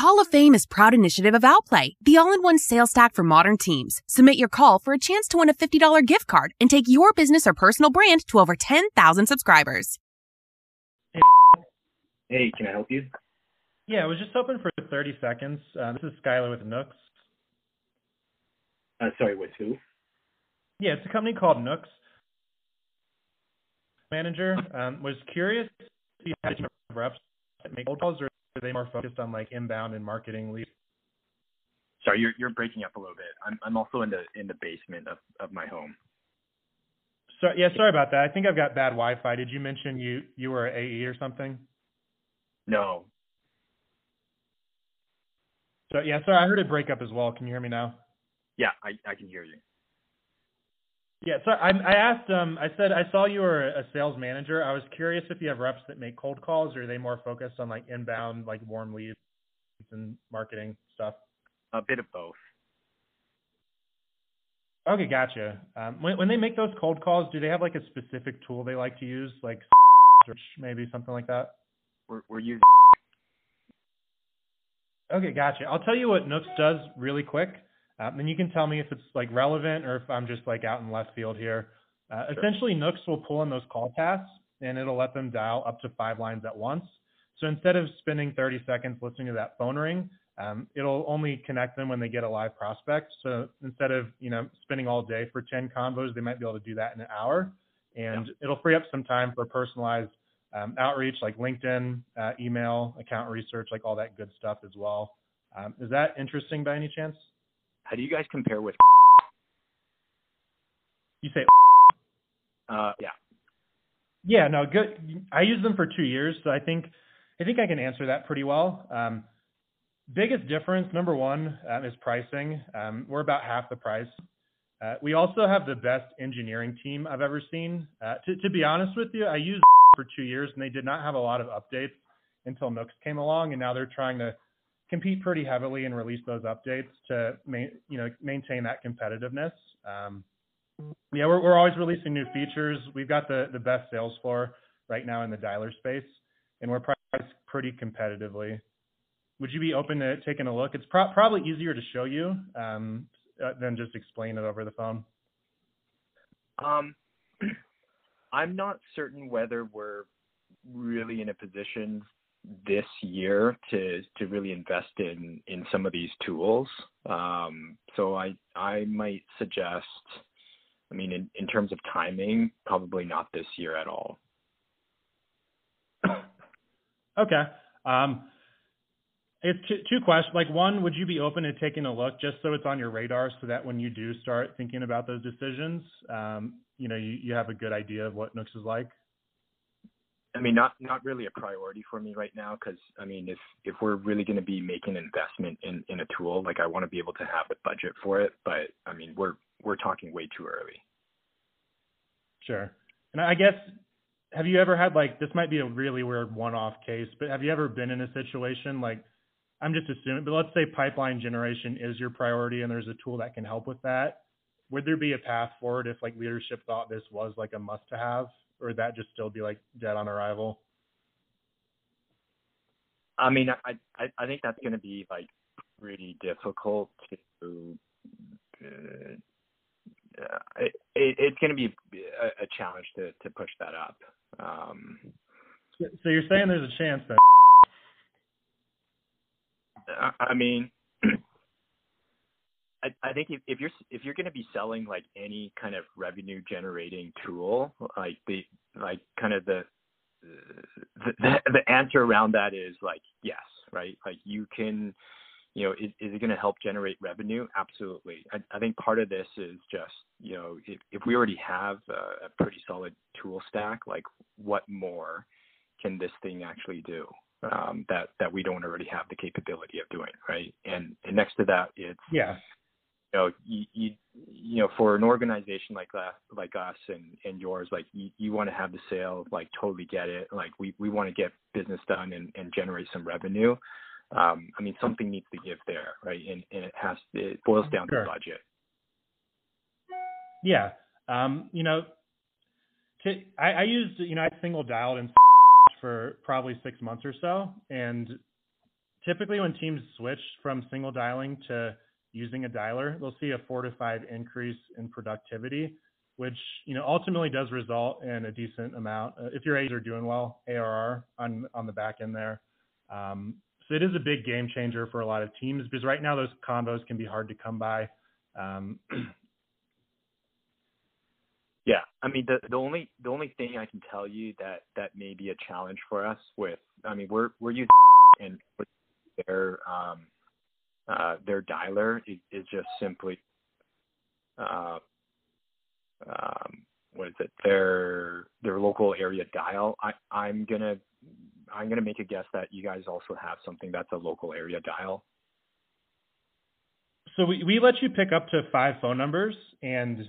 Call of Fame is proud initiative of Outplay, the all-in-one sales stack for modern teams. Submit your call for a chance to win a $50 gift card and take your business or personal brand to over 10,000 subscribers. Hey, can I help you? Yeah, I was just hoping for 30 seconds. Uh, this is Skylar with Nooks. Uh, sorry, with who? Yeah, it's a company called Nooks. Manager um, was curious if you had a team of reps that make cold calls, or are they more focused on like inbound and marketing leads? Sorry, you're you're breaking up a little bit. I'm I'm also in the in the basement of of my home. So yeah, sorry about that. I think I've got bad Wi-Fi. Did you mention you you were AE or something? No. So yeah, sorry, I heard it break up as well. Can you hear me now? Yeah, I I can hear you. Yeah, so I, I asked, um, I said I saw you were a sales manager. I was curious if you have reps that make cold calls, or are they more focused on like inbound, like warm leads and marketing stuff? A bit of both. Okay, gotcha. Um, when when they make those cold calls, do they have like a specific tool they like to use, like search, maybe something like that? We're we're using. Okay, gotcha. I'll tell you what Nooks does really quick. Um, and you can tell me if it's like relevant or if I'm just like out in left field here. Uh, Sure. Essentially, Nooks will pull in those call tasks and it'll let them dial up to five lines at once. So instead of spending 30 seconds listening to that phone ring, um, it'll only connect them when they get a live prospect. So instead of you know spending all day for 10 convos, they might be able to do that in an hour, and it'll free up some time for personalized um, outreach like LinkedIn, uh, email, account research, like all that good stuff as well. Um, is that interesting by any chance? How do you guys compare with? You say, Uh, yeah. yeah, no, good. I used them for two years, so I think I think I can answer that pretty well. Um, biggest difference, number one, um, is pricing. Um, we're about half the price. Uh, we also have the best engineering team I've ever seen. Uh, to, to be honest with you, I used for two years, and they did not have a lot of updates until Nooks came along, and now they're trying to compete pretty heavily and release those updates to you know maintain that competitiveness. Um, yeah, we're, we're always releasing new features. We've got the, the best sales floor right now in the dialer space, and we're priced pretty competitively. Would you be open to taking a look? It's pro- probably easier to show you um, uh, than just explain it over the phone. Um, I'm not certain whether we're really in a position this year to to really invest in in some of these tools. Um, so I I might suggest. I mean, in, in terms of timing, probably not this year at all. Okay. Um, it's two, two questions. Like one, would you be open to taking a look just so it's on your radar so that when you do start thinking about those decisions, um, you know, you, you have a good idea of what Nooks is like? I mean, not not really a priority for me right now because I mean, if if we're really going to be making an investment in in a tool, like I want to be able to have a budget for it. But I mean, we're we're talking way too early. Sure. And I guess, have you ever had like, this might be a really weird one-off case, but have you ever been in a situation like, I'm just assuming, but let's say pipeline generation is your priority and there's a tool that can help with that. Would there be a path forward if like leadership thought this was like a must to have, or would that just still be like dead on arrival? I mean, I I, I think that's going to be like pretty difficult to. Uh, it, it, it's going to be a, a challenge to to push that up. Um, So you're saying there's a chance that, I mean, I, think if, if you're if you're going to be selling like any kind of revenue generating tool, like the like kind of the the, the answer around that is like yes, right? Like you can, you know, is, is it going to help generate revenue? Absolutely. I, I think part of this is just you know if, if we already have a, a pretty solid tool stack, like what more can this thing actually do? Um, that that we don't already have the capability of doing, right? And and next to that, it's yeah, you know, you, you, you know, for an organization like that, like us and, and yours, like you, you want to have the sale, like totally get it. Like we, we want to get business done and, and generate some revenue. Um, I mean, something needs to give there, right? And, and it has, it boils down Sure. to budget. yeah. Um, you know, to, I, I used, you know, I single dialed in for probably six months or so, and typically when teams switch from single dialing to using a dialer, they'll see a four to five increase in productivity, which you know ultimately does result in a decent amount uh, if your AEs are doing well ARR on on the back end there. Um, so it is a big game changer for a lot of teams because right now those combos can be hard to come by. Um, yeah, I mean the the only the only thing I can tell you that that may be a challenge for us with I mean we're we're using and their um, uh, their dialer is, is just simply uh, um, what is it their their local area dial. I I'm gonna I'm gonna make a guess that you guys also have something that's a local area dial. So we, we let you pick up to five phone numbers, and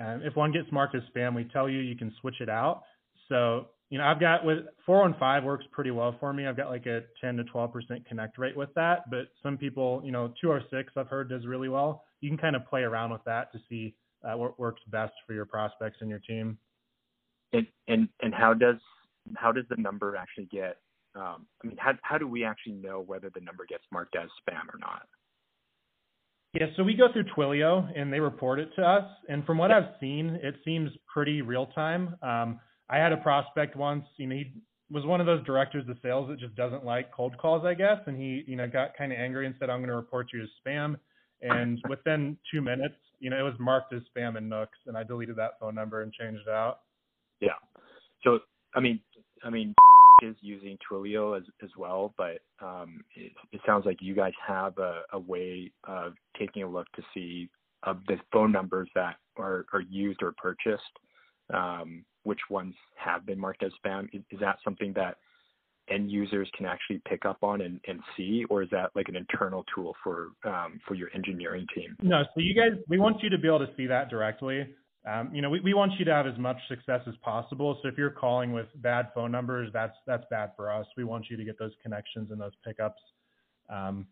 uh, if one gets marked as spam, we tell you you can switch it out. So you know, I've got with 415 works pretty well for me. I've got like a 10 to 12% connect rate with that. But some people, you know, 206 I've heard does really well. You can kind of play around with that to see uh, what works best for your prospects and your team. And and and how does how does the number actually get? Um, I mean, how how do we actually know whether the number gets marked as spam or not? Yeah, so we go through Twilio and they report it to us. And from what I've seen, it seems pretty real time. Um, I had a prospect once, you know, he was one of those directors of sales that just doesn't like cold calls, I guess. And he, you know, got kind of angry and said, I'm going to report you as spam. And within two minutes, you know, it was marked as spam in Nooks and I deleted that phone number and changed it out. Yeah. So, I mean, I mean, is using Twilio as, as well, but um, it, it sounds like you guys have a, a way of taking a look to see of the phone numbers that are, are used or purchased um, which ones have been marked as spam. Is, that something that end users can actually pick up on and, and see, or is that like an internal tool for um, for your engineering team? No, so you guys, we want you to be able to see that directly. Um, you know, we, we want you to have as much success as possible. So if you're calling with bad phone numbers, that's that's bad for us. We want you to get those connections and those pickups. Um,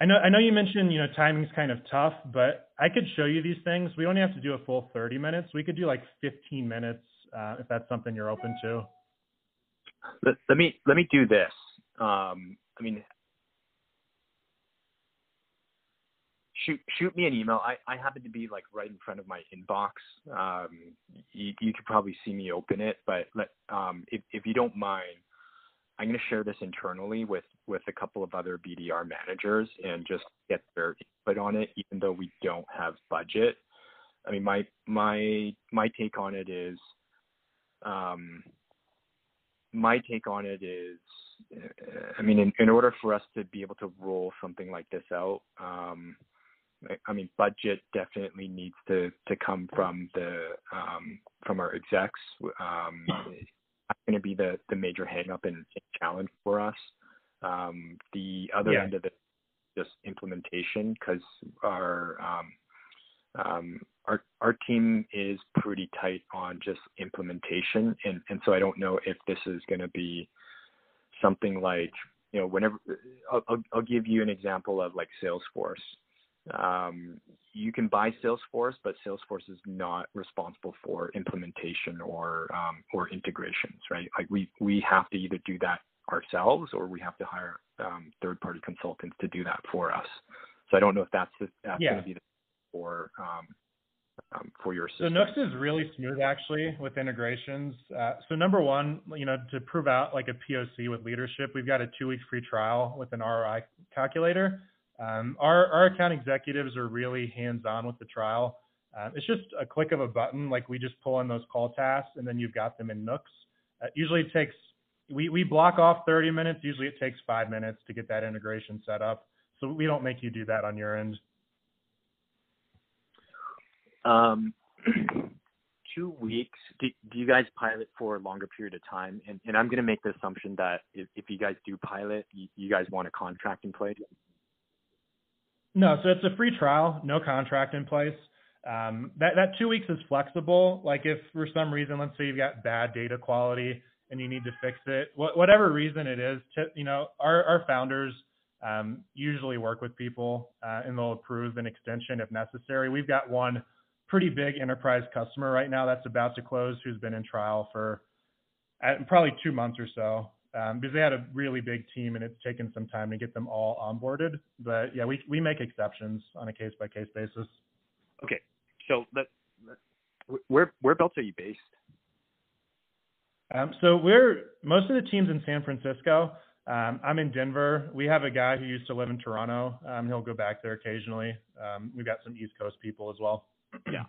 I know I know you mentioned, you know, timing's kind of tough, but I could show you these things. We only have to do a full 30 minutes. We could do like 15 minutes uh, if that's something you're open to. Let, let me let me do this. Um, I mean, shoot shoot me an email. I, I happen to be like right in front of my inbox. Um, you, you could probably see me open it, but let um, if if you don't mind, I'm going to share this internally with with a couple of other BDR managers and just get their input on it, even though we don't have budget. I mean, my my my take on it is, um, my take on it is, I mean, in, in order for us to be able to roll something like this out, um, I mean, budget definitely needs to to come from the um, from our execs. Um, going to be the the major hangup and challenge for us. Um, the other yeah. end of it, just implementation, because our um, um, our our team is pretty tight on just implementation, and and so I don't know if this is going to be something like you know whenever I'll, I'll, I'll give you an example of like Salesforce um, you can buy Salesforce, but Salesforce is not responsible for implementation or um, or integrations, right? Like we we have to either do that ourselves or we have to hire um, third party consultants to do that for us. So I don't know if that's that's yeah. going to be the for um, um, for your system. So Nooks is really smooth actually with integrations. Uh, so number one, you know, to prove out like a POC with leadership, we've got a two week free trial with an ROI calculator. Um, our, our account executives are really hands-on with the trial. Uh, it's just a click of a button, like we just pull in those call tasks, and then you've got them in Nooks. Uh, usually it takes, we, we block off 30 minutes. Usually it takes five minutes to get that integration set up. So we don't make you do that on your end. Um, two weeks. Do, do, you guys pilot for a longer period of time? And, and I'm going to make the assumption that if, if you guys do pilot, you, you guys want a contract in place. No, so it's a free trial, no contract in place. Um, that that two weeks is flexible. Like if for some reason, let's say you've got bad data quality and you need to fix it, wh- whatever reason it is, to, you know, our our founders um, usually work with people uh, and they'll approve an extension if necessary. We've got one pretty big enterprise customer right now that's about to close who's been in trial for uh, probably two months or so. Um, because they had a really big team and it's taken some time to get them all onboarded. But yeah, we we make exceptions on a case by case basis. Okay, so let, let where whereabouts are you based? Um, so we're most of the teams in San Francisco. Um, I'm in Denver. We have a guy who used to live in Toronto. Um, he'll go back there occasionally. Um, we've got some East Coast people as well. yeah.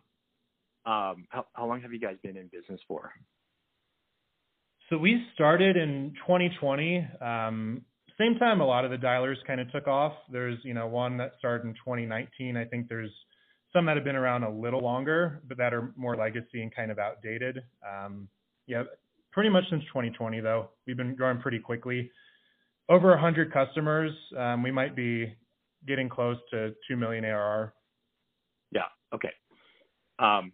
Um, how how long have you guys been in business for? So we started in 2020. Um, same time a lot of the dialers kind of took off. There's, you know, one that started in 2019. I think there's some that have been around a little longer, but that are more legacy and kind of outdated. Um, yeah, pretty much since 2020 though. We've been growing pretty quickly. Over 100 customers. Um, we might be getting close to 2 million ARR. Yeah. Okay. Um,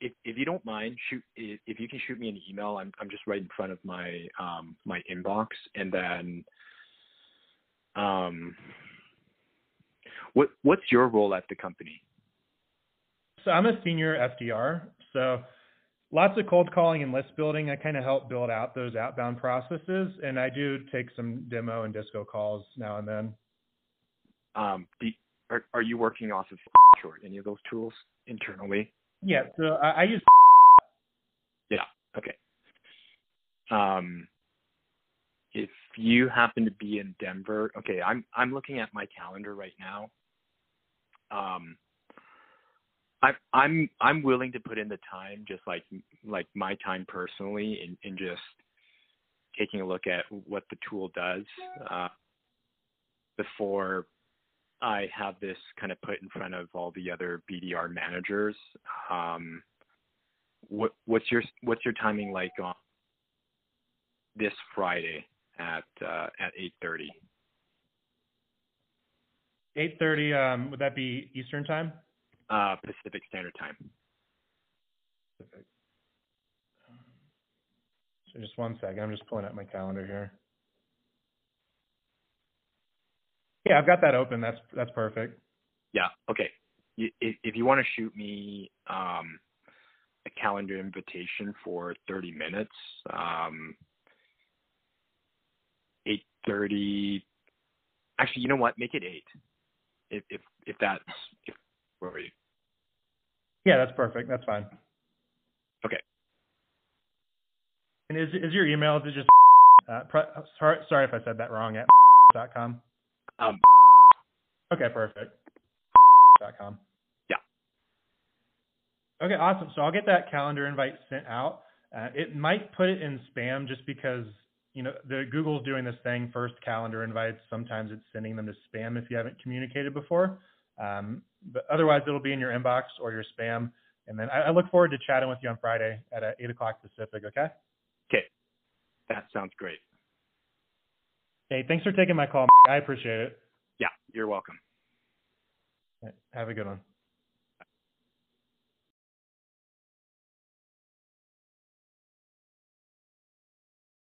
if, if you don't mind, shoot if you can shoot me an email. I'm I'm just right in front of my um, my inbox, and then um, what what's your role at the company? So I'm a senior SDR. So lots of cold calling and list building. I kind of help build out those outbound processes, and I do take some demo and disco calls now and then. Um, do, are are you working off of or any of those tools internally? Yeah, so I, I use. Yeah. Okay. Um, if you happen to be in Denver, okay, I'm I'm looking at my calendar right now. Um, I'm I'm I'm willing to put in the time, just like like my time personally, in, in just taking a look at what the tool does uh, before I have this kind of put in front of all the other BDR managers. Um, what, what's your what's your timing like on this Friday at uh, at 8:30? 8:30. Um, would that be Eastern time? Uh, Pacific Standard Time. Pacific. So just one second. I'm just pulling up my calendar here. Yeah, I've got that open. That's that's perfect. Yeah. Okay. If, if you want to shoot me um, a calendar invitation for 30 minutes, um, 8:30. Actually, you know what? Make it eight. If if if that's if where are you? Yeah, that's perfect. That's fine. Okay. And is is your email? Is it just? Uh, sorry, sorry if I said that wrong. At dot com. Um, okay, perfect. Dot com. Yeah. Okay, awesome. So I'll get that calendar invite sent out. Uh, it might put it in spam just because you know the Google's doing this thing first calendar invites. Sometimes it's sending them to spam if you haven't communicated before. Um, but otherwise, it'll be in your inbox or your spam. And then I, I look forward to chatting with you on Friday at uh, eight o'clock Pacific. Okay. Okay. That sounds great. Hey, thanks for taking my call. I appreciate it. Yeah, you're welcome. Have a good one.